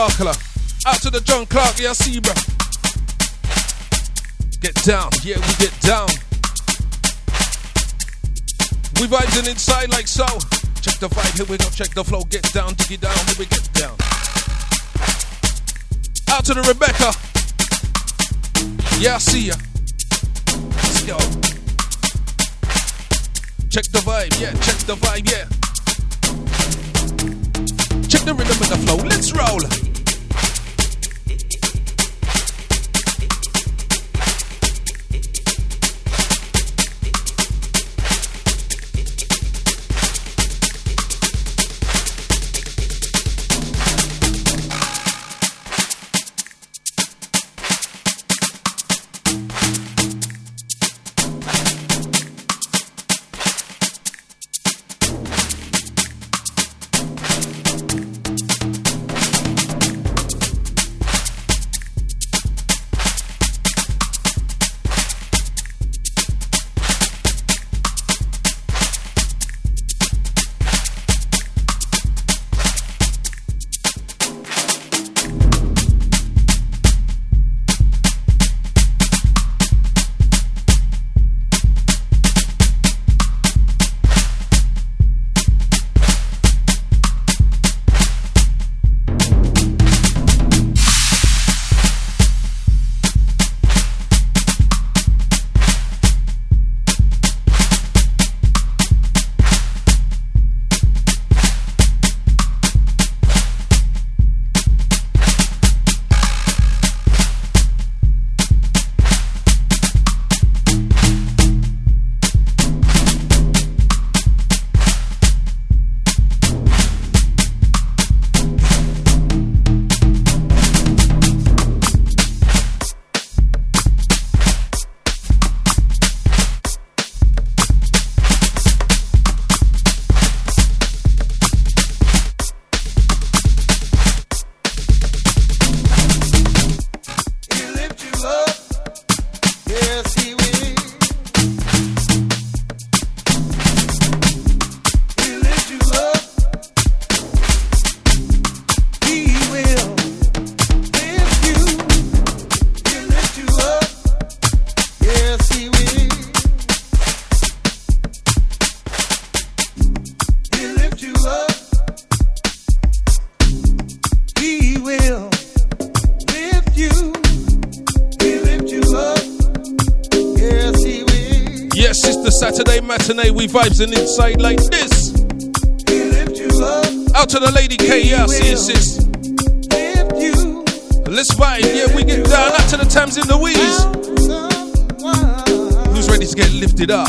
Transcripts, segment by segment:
Sparkler. Out to the John Clark. Yeah, see you, bro. Get down. Yeah, we get down. We vibes in inside like so. Check the vibe. Here we go. Check the flow. Vibes and inside like this. Out to the lady K, yeah, see sis. Let's vibe, yeah, we get down. Out to the Tams in the Weeze. Who's ready to get lifted up?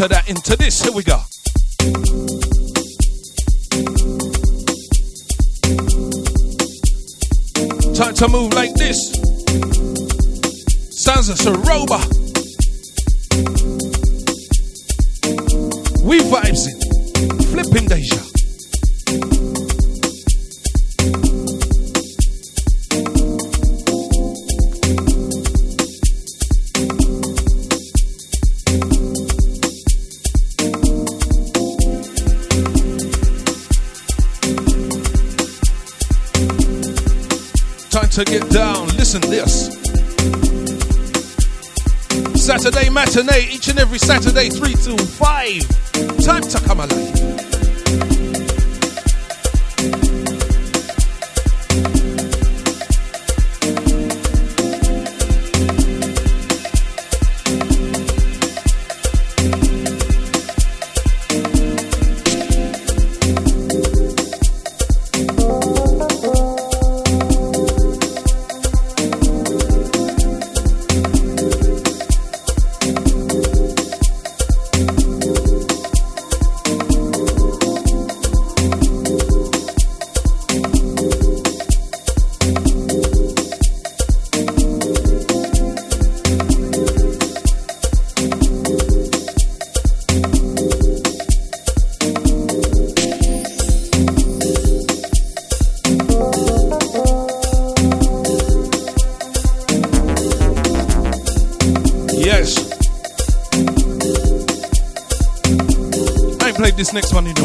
into that, into this. Here we go. Time to move like this. Sounds of a. We vibes it. Flipping deja. to get down. Listen this. Saturday matinee, each and every Saturday, 3 to 5. Time to come alive. this next one, you.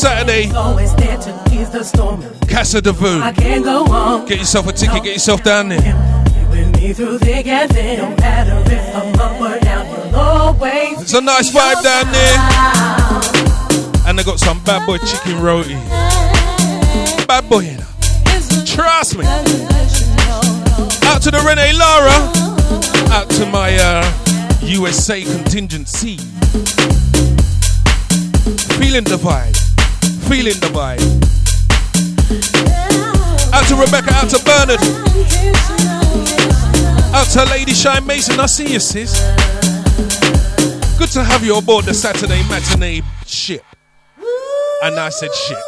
Saturday. Casa de Vue. Get yourself a ticket, get yourself down there. It's a nice vibe down there. And they got some bad boy chicken roti. Bad boy, you know. Trust me. Out to the Renee Lara. Out to my uh, USA contingency. Feeling the vibe. Feeling the vibe. Out to Rebecca, out to Bernard. Out to Lady Shine Mason, I see you, sis. Good to have you aboard the Saturday matinee ship. And I said ship.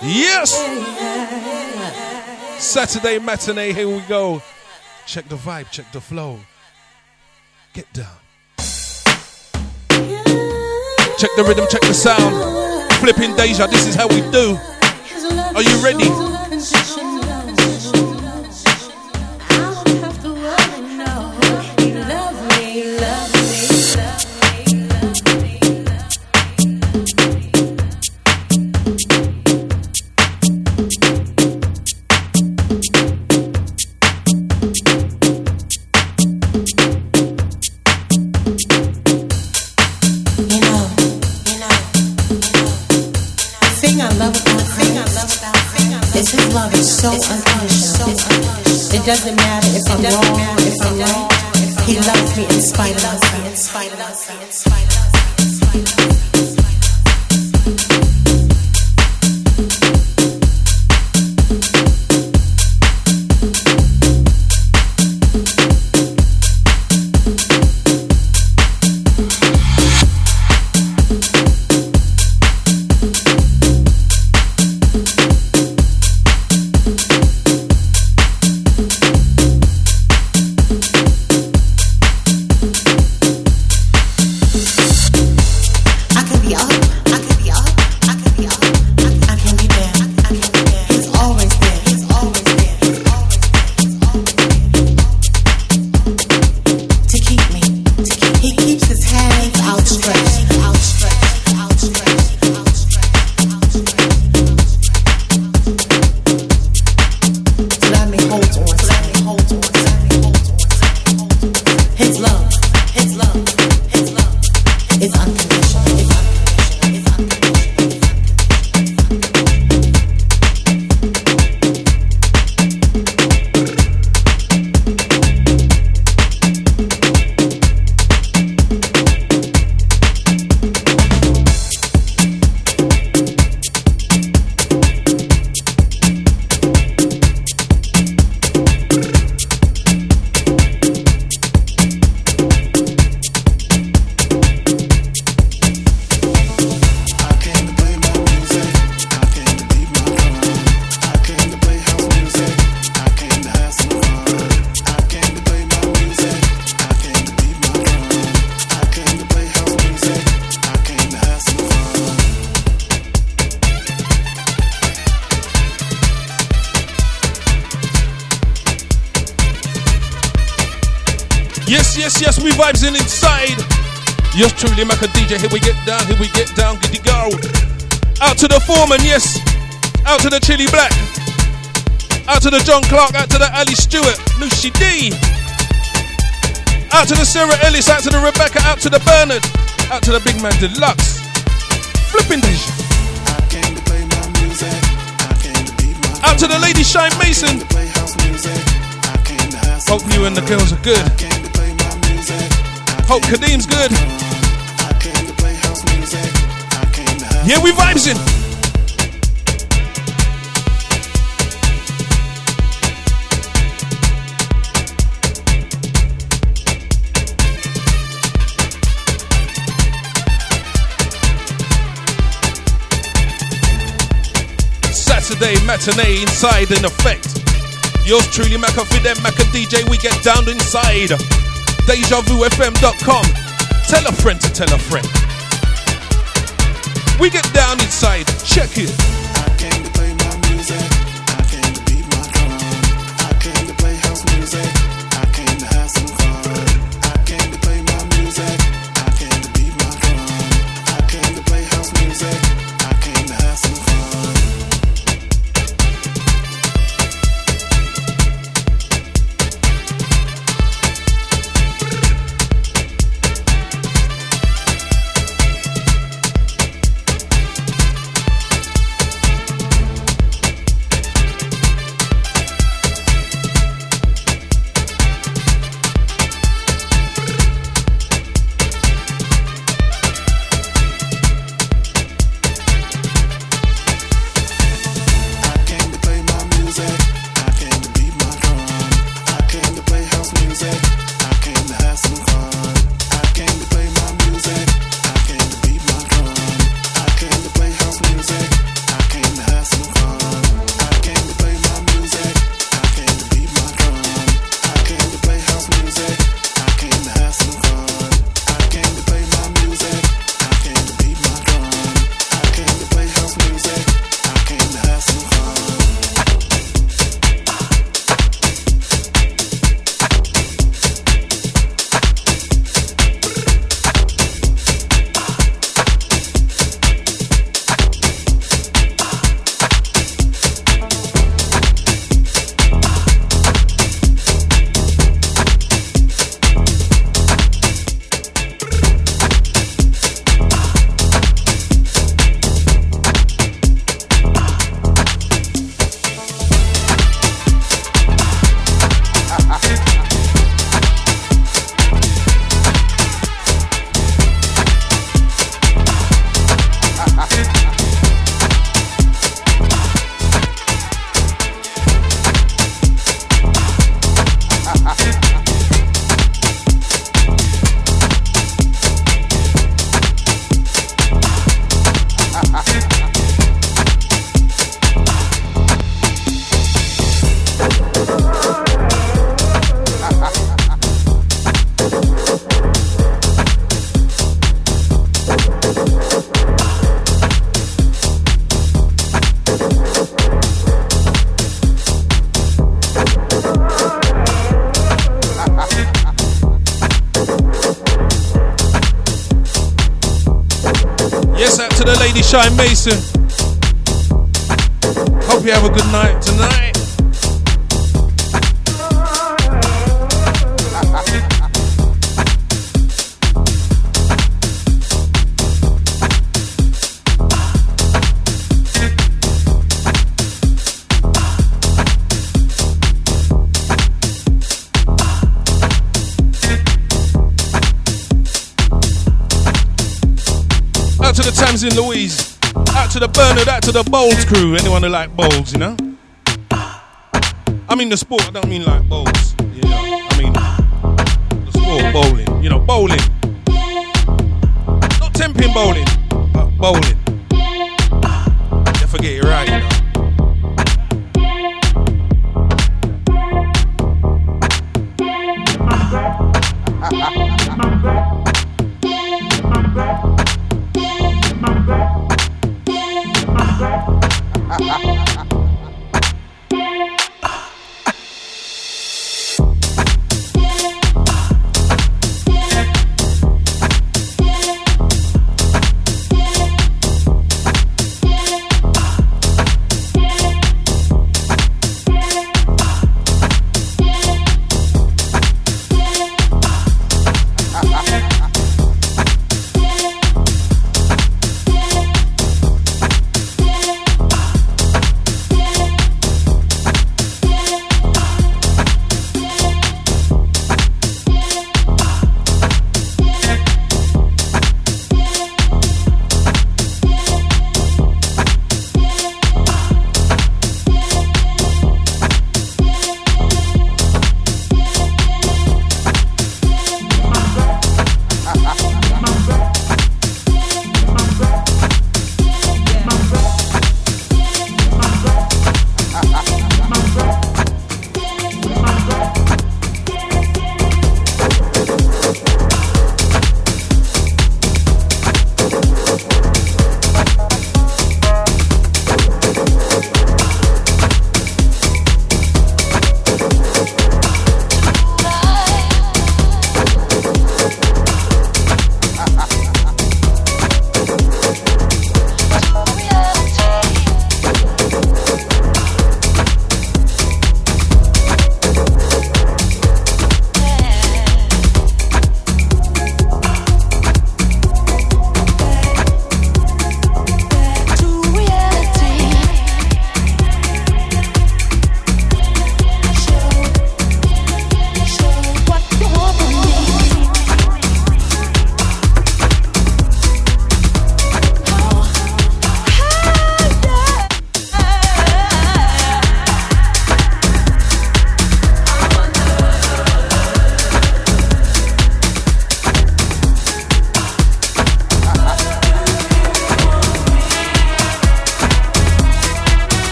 Yes! Saturday matinee, here we go. Check the vibe, check the flow. Get down. Check the rhythm, check the sound. Flipping Deja, this is how we do. Are you ready? Truly, Macca DJ. Here we get down, here we get down, giddy go. Out to the foreman, yes. Out to the Chili Black. Out to the John Clark, out to the Ali Stewart, Lucy D. Out to the Sarah Ellis, out to the Rebecca, out to the Bernard, out to the big man Deluxe. Flipping Deja. Out to the Lady Shine Mason. Hope you and the girls are good. Hope Kadeem's good. Yeah, we vibes in. Saturday matinee inside in effect. Yours truly, Macca Fidem, Macca DJ, we get down inside. DejaVuFM.com. Tell a friend to tell a friend. We get down inside. Check it. To the Tamsin Louise. Out to the Bernard, out to the Bowls crew. Anyone who like bowls, you know? I mean the sport, I don't mean like bowls. You know, I mean the sport, bowling. You know, bowling. Not tenpin bowling, but bowling.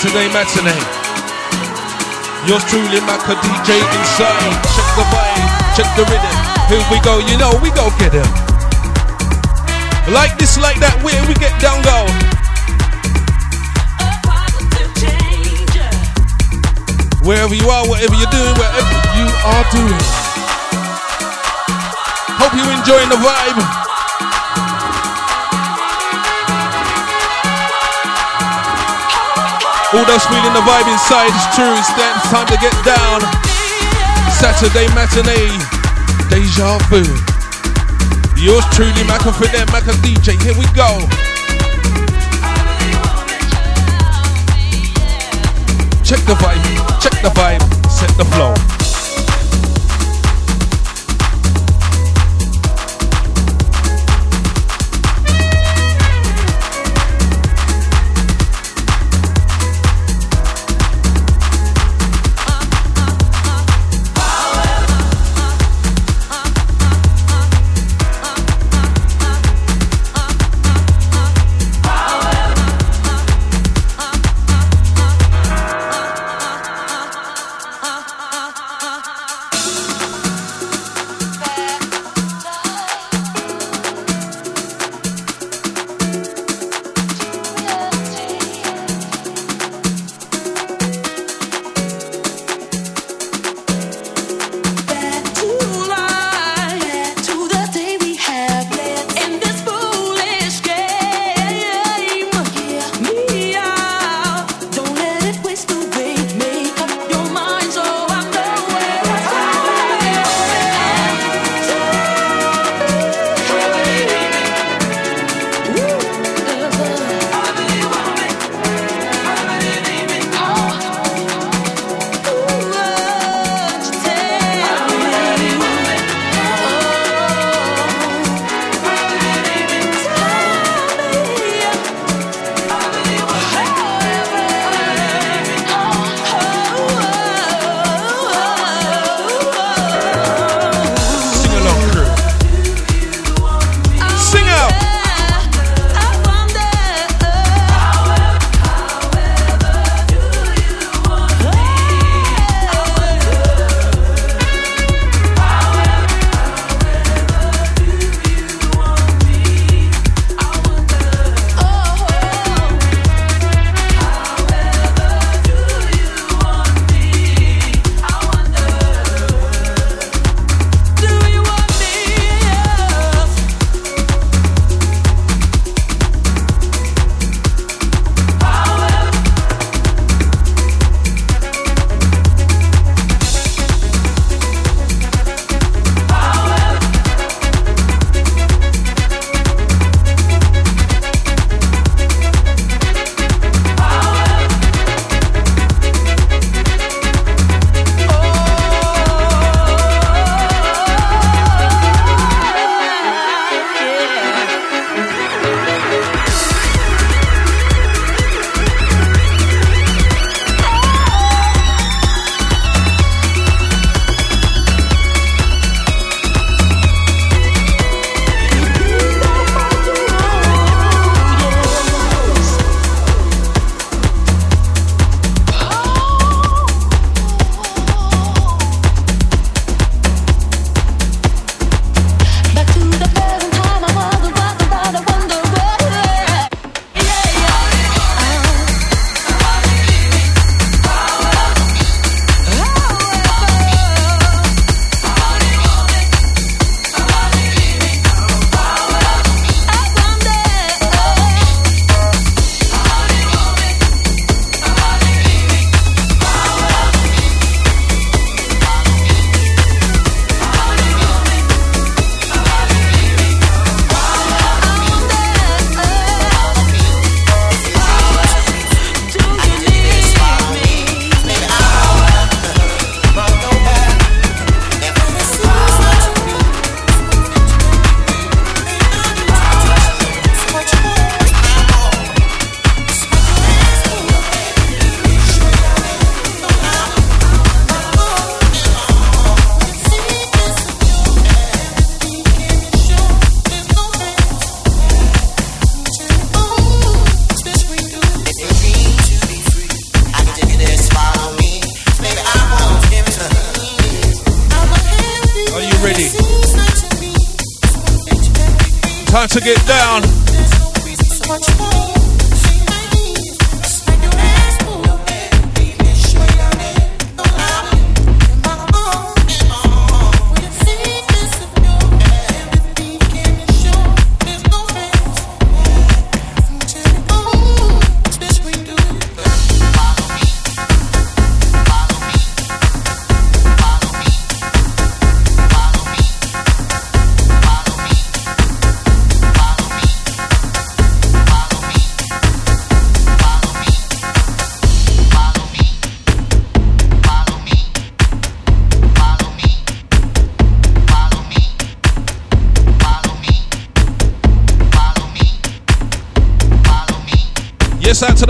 Saturday matinee. Yours truly, Macca DJ inside. Check the vibe, check the rhythm. Here we go, you know we go get him. Like this, like that, where we get down, go. Wherever you are, whatever you're doing, wherever you are doing. Hope you're enjoying the vibe. All those feeling the vibe inside is true. It's time to get down. Saturday matinee, deja vu. Yours truly, Macca for them, Macca DJ. Here we go. Check the vibe, check the vibe, set the flow.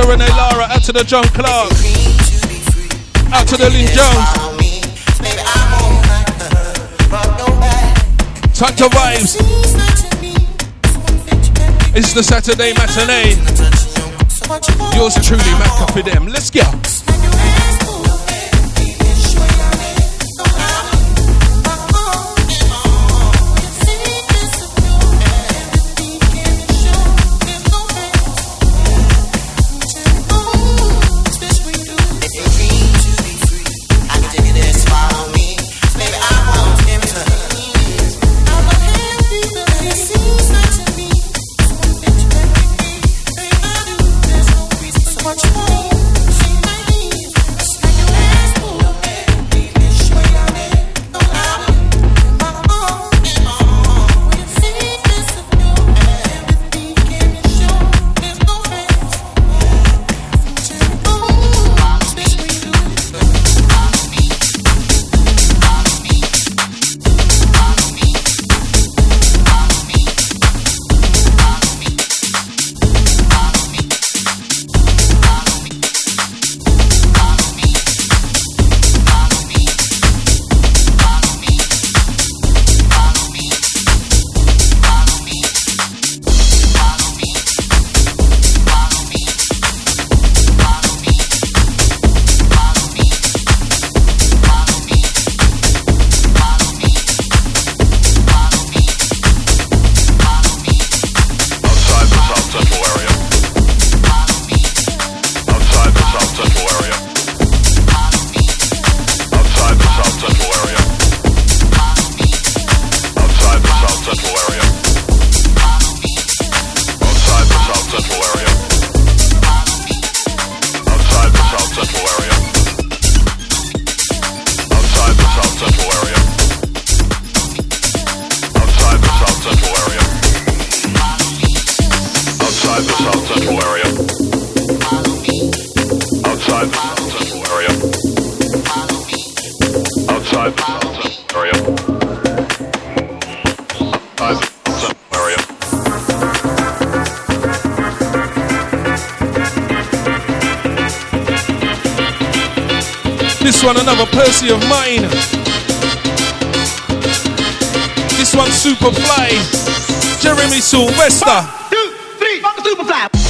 The Renee Lara, out to the John Clark, out to the Lynn Jones. Time to vibes. It's the Saturday matinee. Yours truly, for them. Let's go. Jeremy Sylvester. One, two, three, Superfly.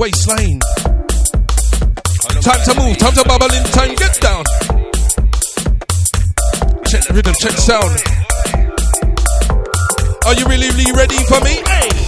waistline. Time to move, time to bubble in, time get down. Check the rhythm, check sound. Are you really, really ready for me? Hey.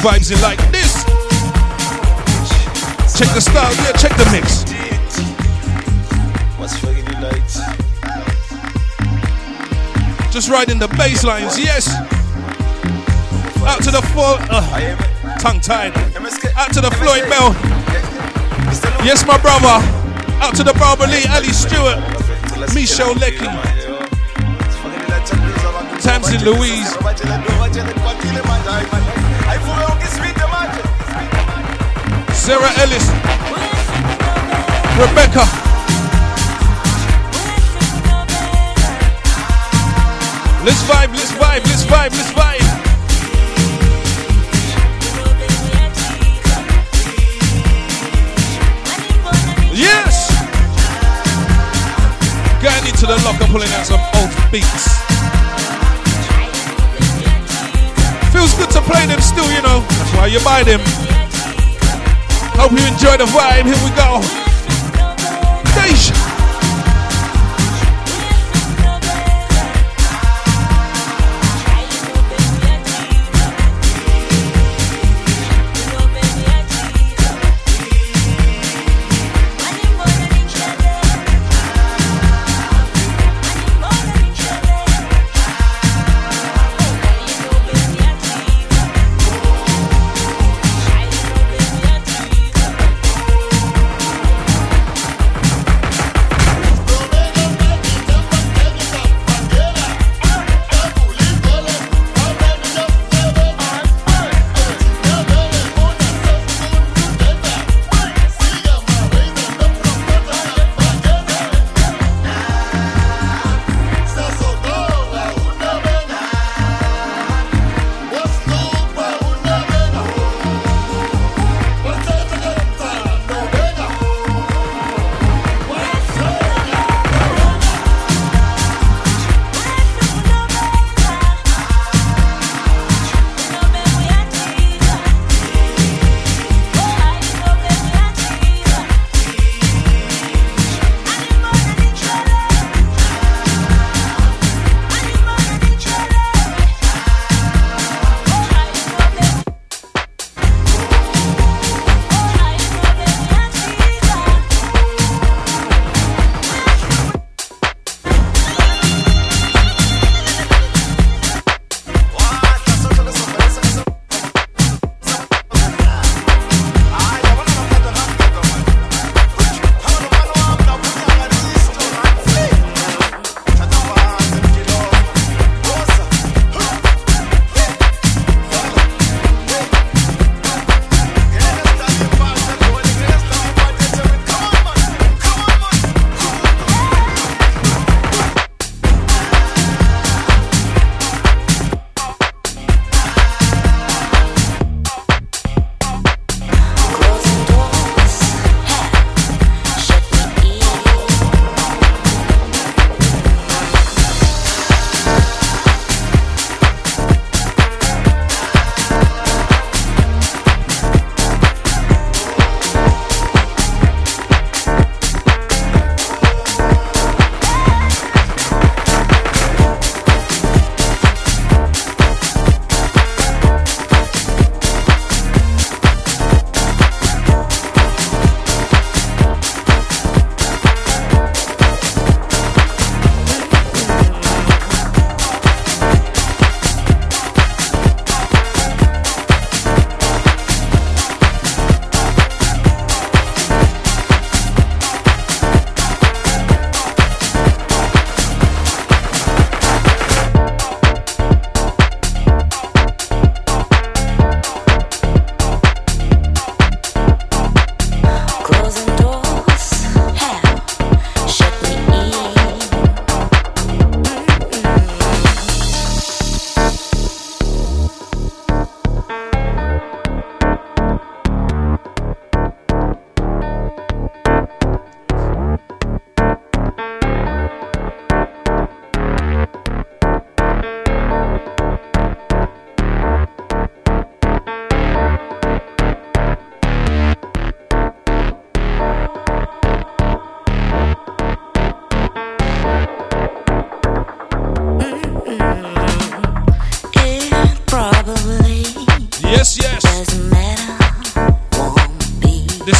Vibes in like this. Check the style, yeah, check the mix. Just riding the bass lines, yes. Out to the full. Uh, tongue tied. Out to the Floyd Bell. Yes, my brother. Out to the Barbara Lee, Ali Stewart, Michelle Lecky, Tamsin Louise. Sarah Ellis, Rebecca. Let's vibe, let's vibe, let's vibe, let's vibe. Yes! Going into the locker, pulling out some old beats. Good to play them still, you know. That's why you buy them. Hope you enjoy the vibe. Here we go.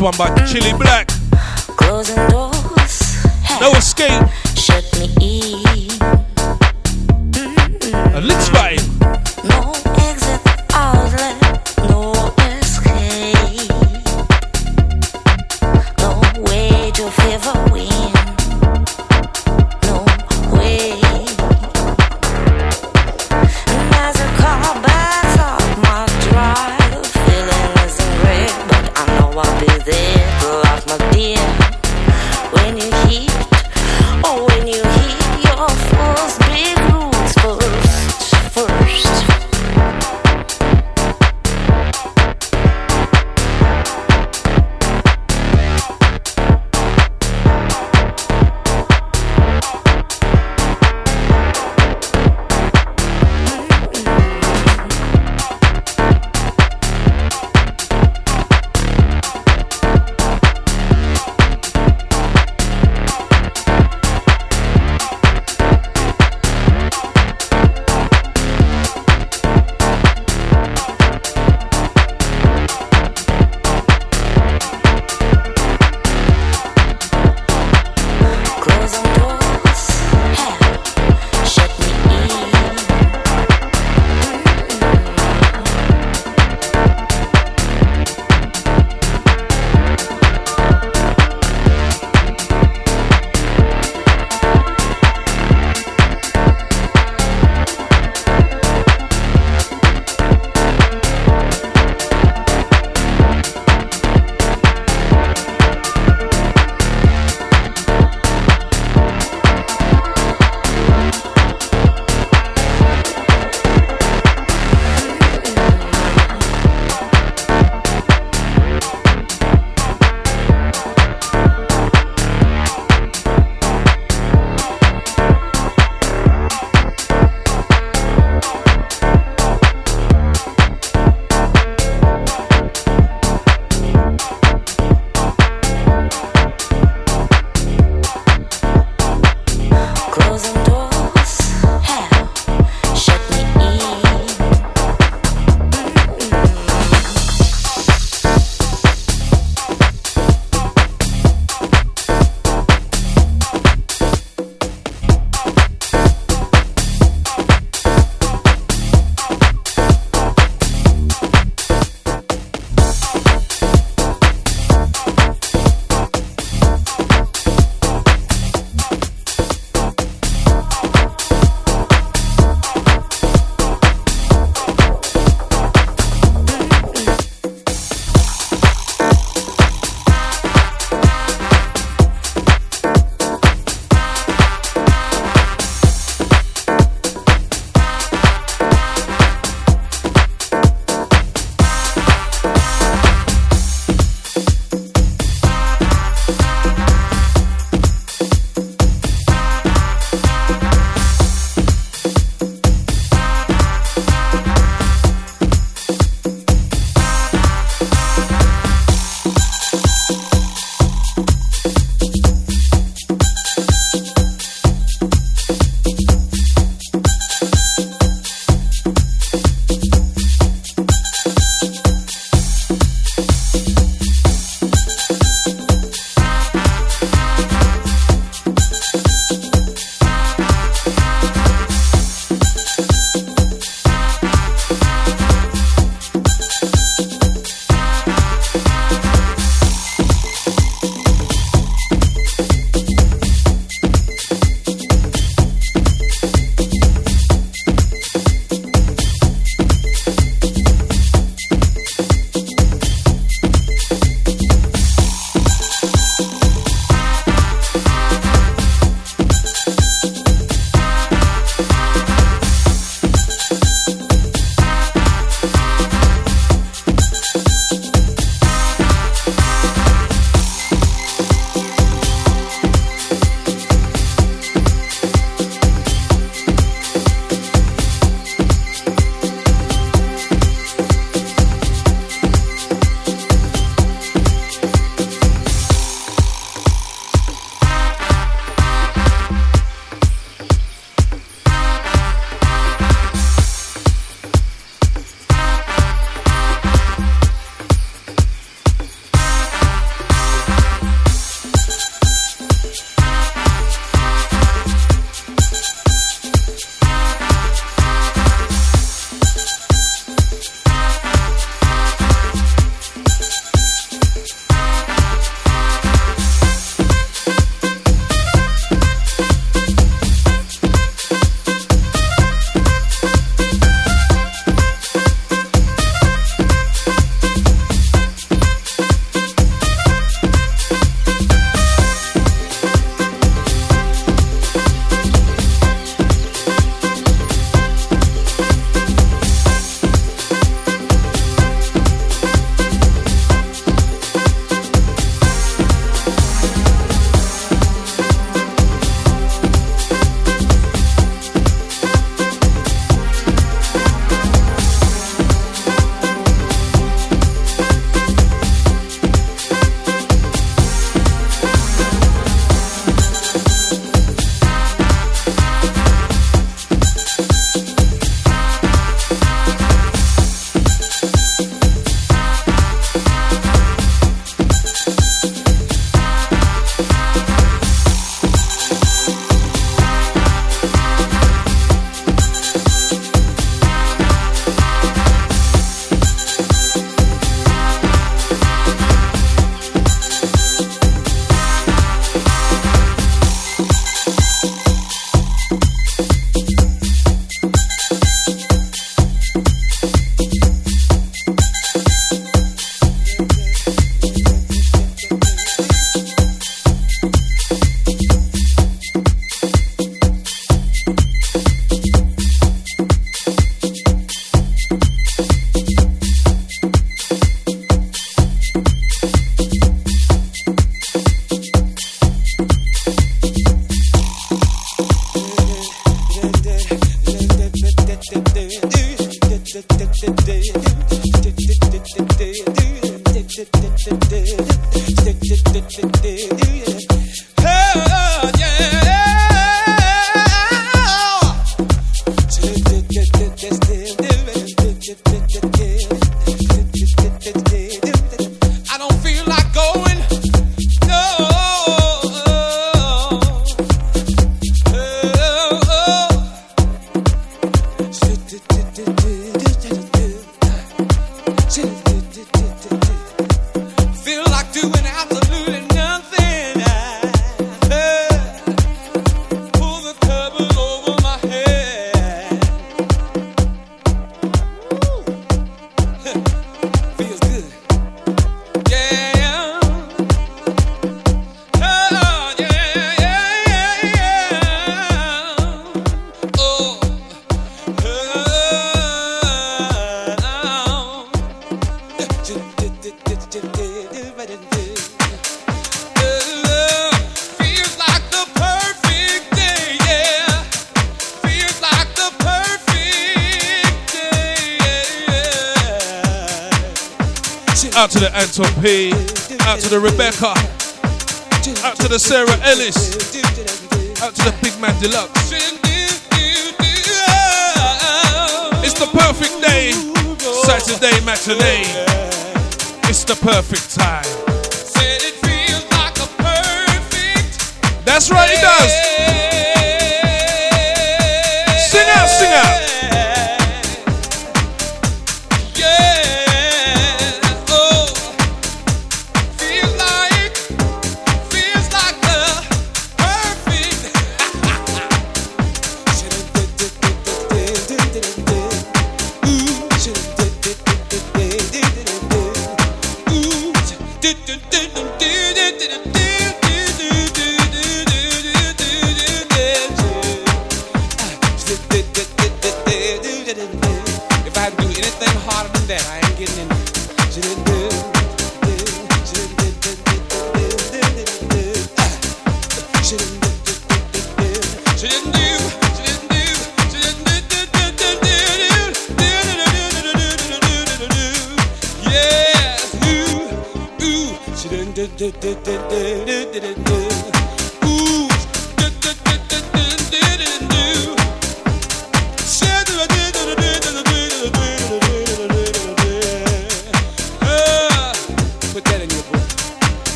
One by Chili Black. Escape. Let's vibe. No exit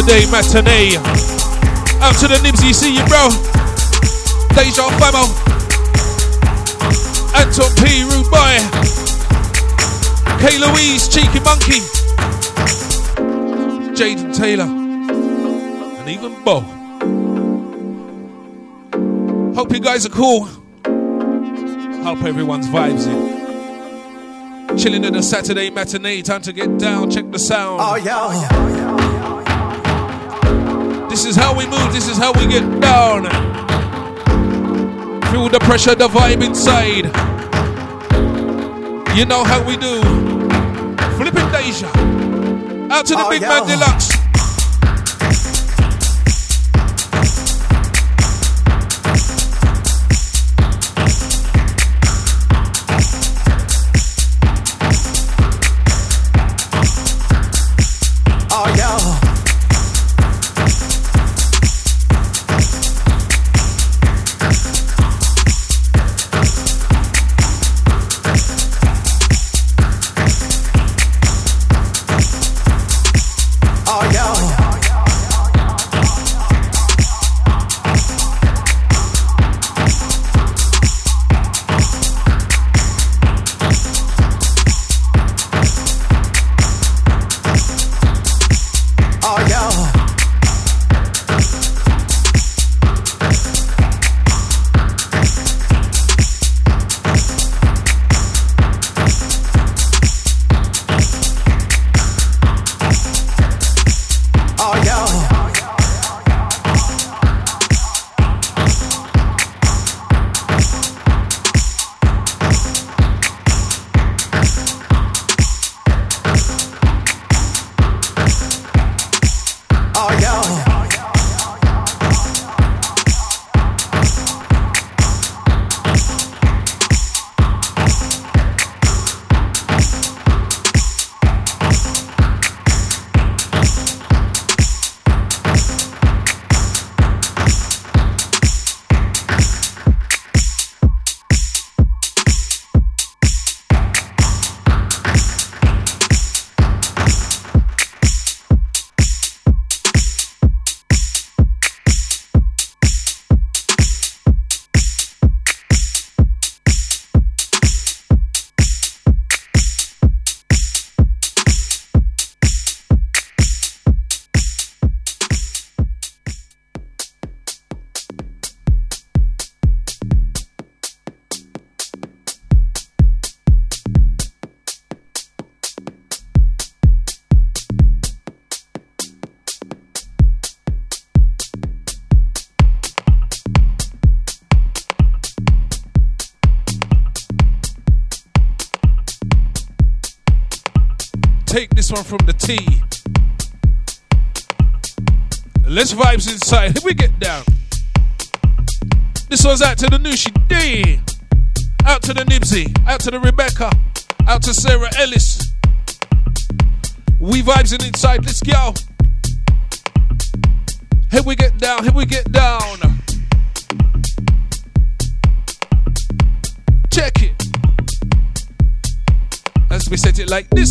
Saturday matinee. Out to the Nibsy, see you, bro. Deja Famo. Anton P. Rude Boy. K. Louise, Cheeky Monkey. Jaden Taylor. And even Bo. Hope you guys are cool. Hope everyone's vibes in. Chilling in the Saturday matinee, time to get down, check the sound. Oh, yeah. Oh, This is how we move, this is how we get down. Feel the pressure, the vibe inside. You know how we do. Flipping Deja. Out to the Oh, big yeah. man deluxe. One from the T. Let's vibes inside. Here we get down. This one's out to the Nushi D. Out to the Nibsy. Out to the Rebecca. Out to Sarah Ellis. We vibes in inside. Let's go. Here we get down. Here we get down. Check it. As we set it like this.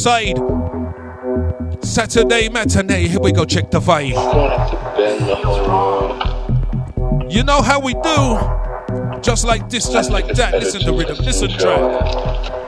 side. Saturday matinee. Here we go. Check the vibe. You know how we do. Just like this, just like that. Listen to rhythm. Listen track.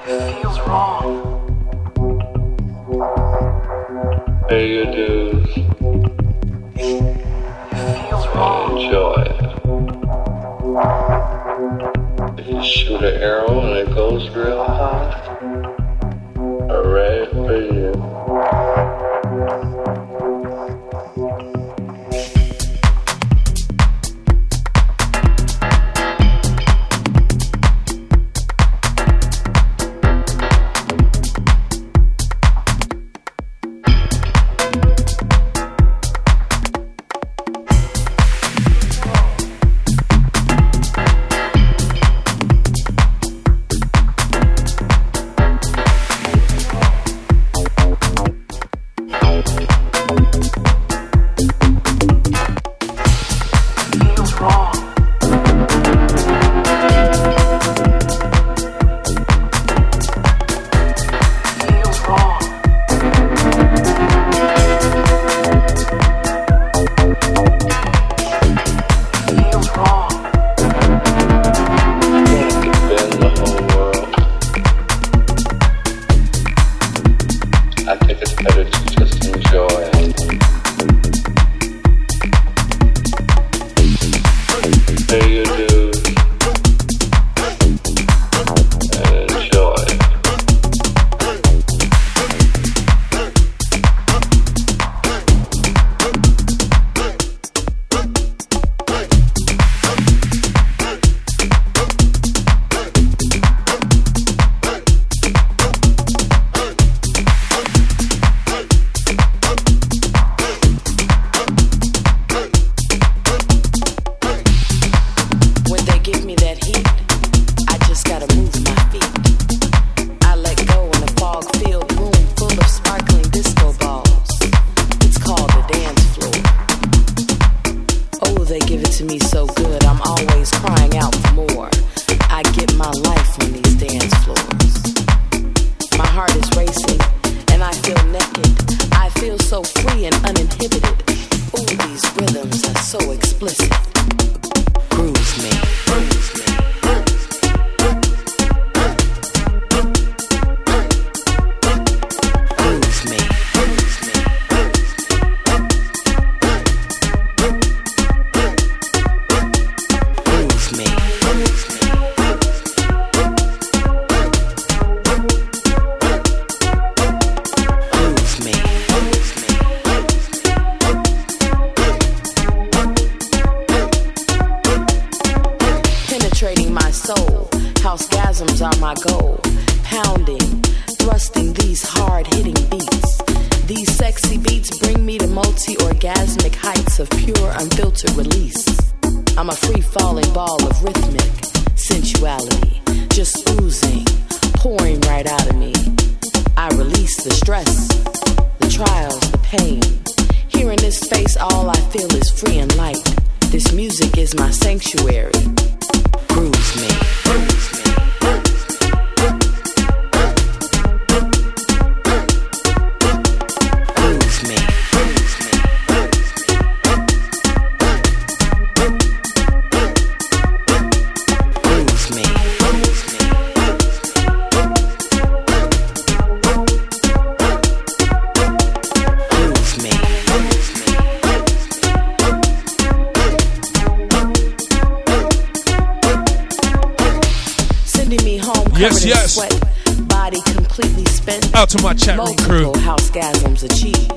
Yes, yes. Sweat, body completely spent. Out to my chat room crew. Housegasms achieved.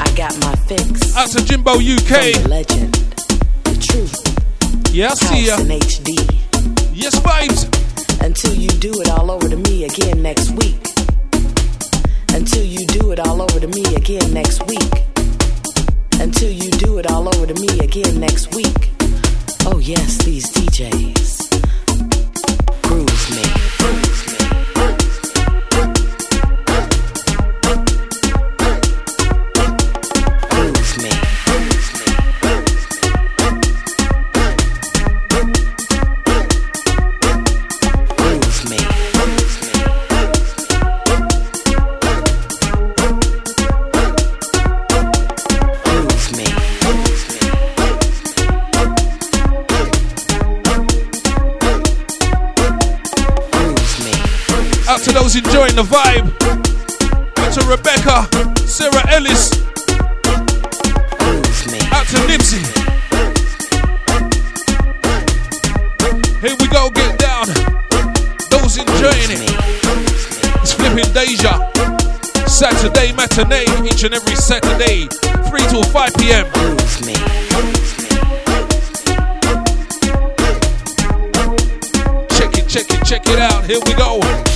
I got my fix. Out to Jimbo UK. The legend, the truth. Yeah, I see ya. In HD. Yes, vibes. Until you do it all over to me again next week. Until you do it all over to me again next week. Until you do it all over to me again next week. Oh yes, these DJs. Bruise me. Bruise me. To those enjoying the vibe. Out to Rebecca, Sarah Ellis. Out to Nipsey. Here we go, get down. Those enjoying it. It's flipping Deja. Saturday matinee, each and every Saturday, 3 till 5 p.m. Check it, check it, check it out. Here we go.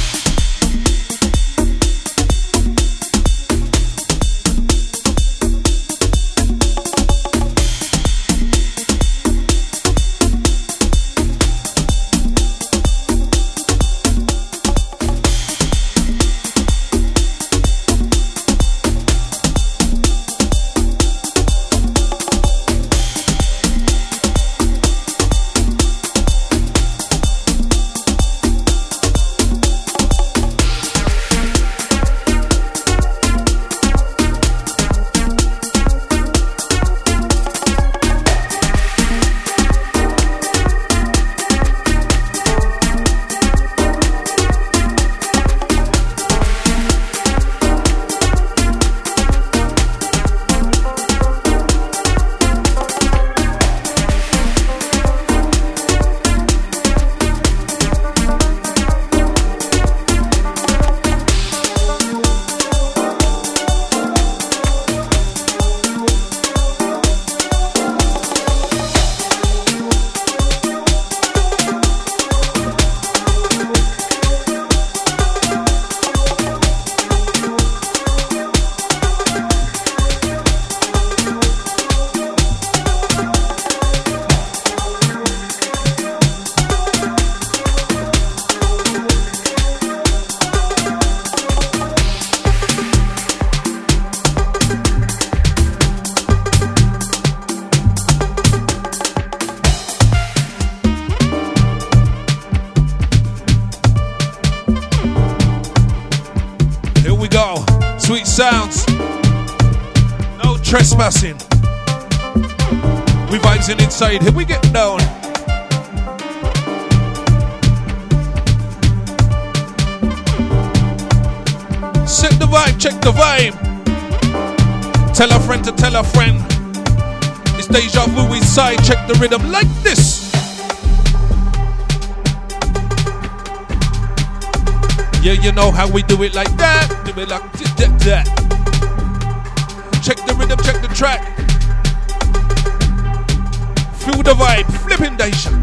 Tell a friend to tell a friend. It's deja vu inside. Check the rhythm like this. Yeah, you know how we do it like that. Do it like that, that. Check the rhythm, check the track. Feel the vibe, flipping Deja.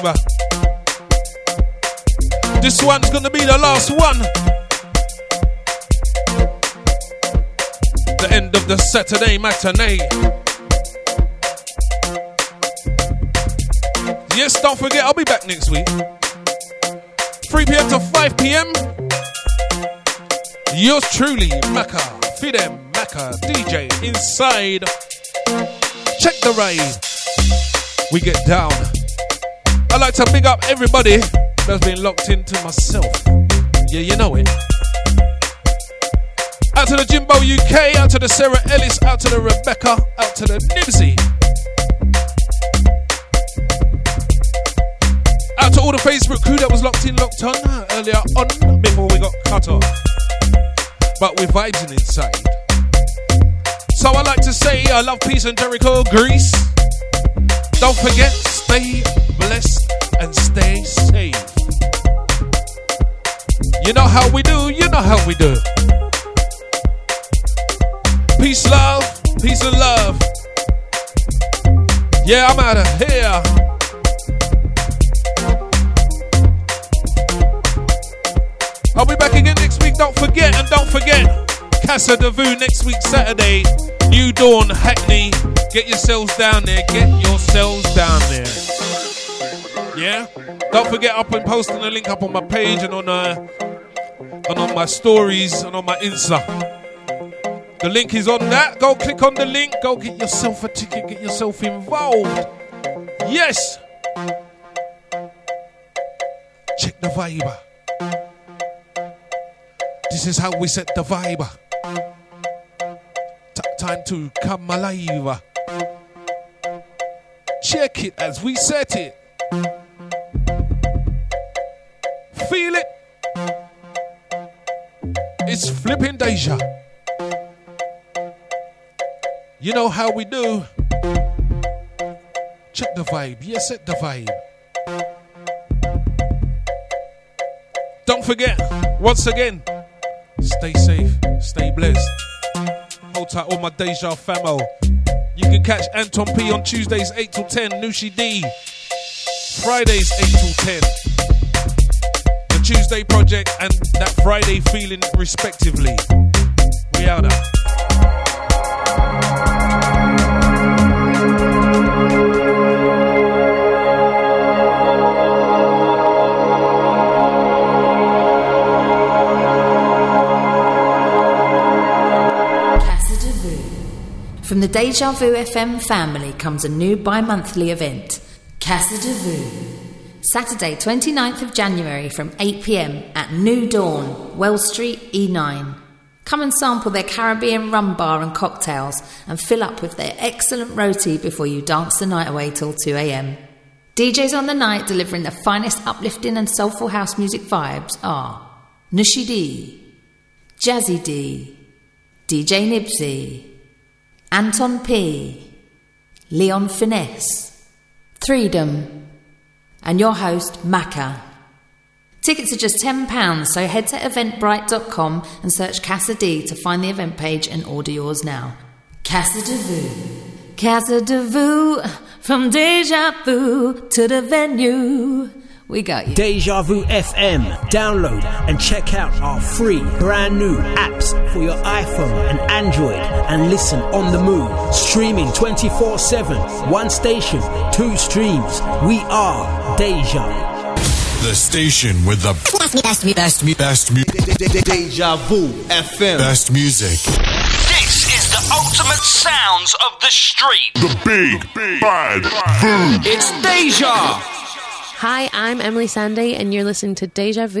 Vibe. This one's gonna be the last one. The end of the Saturday matinee. Yes, don't forget, I'll be back next week. 3 p.m. to 5 p.m. Yours truly, Macca, Fidem, Macca, DJ, inside. Check the rave. We get down. I like to big up everybody that's been locked into myself. Yeah, you know it. Out to the Jimbo UK, out to the Sarah Ellis, out to the Rebecca, out to the Nibsy. Out to all the Facebook crew that was locked in, locked on uh, earlier on before we got cut off. But we're vibing inside. So I like to say I love peace and Jericho, Greece. Don't forget, stay how we do, you know how we do. Peace, love, peace and love. Yeah, I'm out of here. I'll be back again next week. Don't forget, and don't forget, Casa de Vu next week, Saturday. New Dawn, Hackney. Get yourselves down there. Get yourselves down there. Yeah? Don't forget, I've been posting the link up on my page and on, uh, and on my stories and on my Insta. The link is on that. Go click on the link. Go get yourself a ticket. Get yourself involved. Yes. Check the vibe. This is how we set the vibe. T- time to come alive. Check it as we set it. Feel it. It's flipping deja. You know how we do. Check the vibe. Yes, set the vibe. Don't forget, once again, stay safe, stay blessed. Hold tight, all my Deja famo. You can catch Anton P on Tuesdays 8 till 10, Nushi D. Fridays 8 till 10. Tuesday Project and that Friday feeling, respectively. We out. From the Deja Vu FM family comes a new bi monthly event, Casa de Vu. Saturday, 29th of January from 8 pm at New Dawn, Wells Street, E9. Come and sample their Caribbean rum bar and cocktails and fill up with their excellent roti before you dance the night away till 2 am. DJs on the night delivering the finest uplifting and soulful house music vibes are Nushi D, Jazzy D, DJ Nibsy, Anton P, Leon Finesse, Freedom, and your host, Macca. Tickets are just £10, so head to eventbrite.com and search Casa D to find the event page and order yours now. Casa de. Casa de from Deja Vu to the venue. We got you. Deja Vu FM. Download and check out our free brand new apps for your iPhone and Android and listen on the move. Streaming 24 7. One station, two streams. We are Deja. The station with the best, best, best, best, best, Deja Vu FM. best music. This is the ultimate sounds of the street. The big, big bad boom. It's Deja. Hi, I'm Emeli Sandé, and you're listening to Deja Vu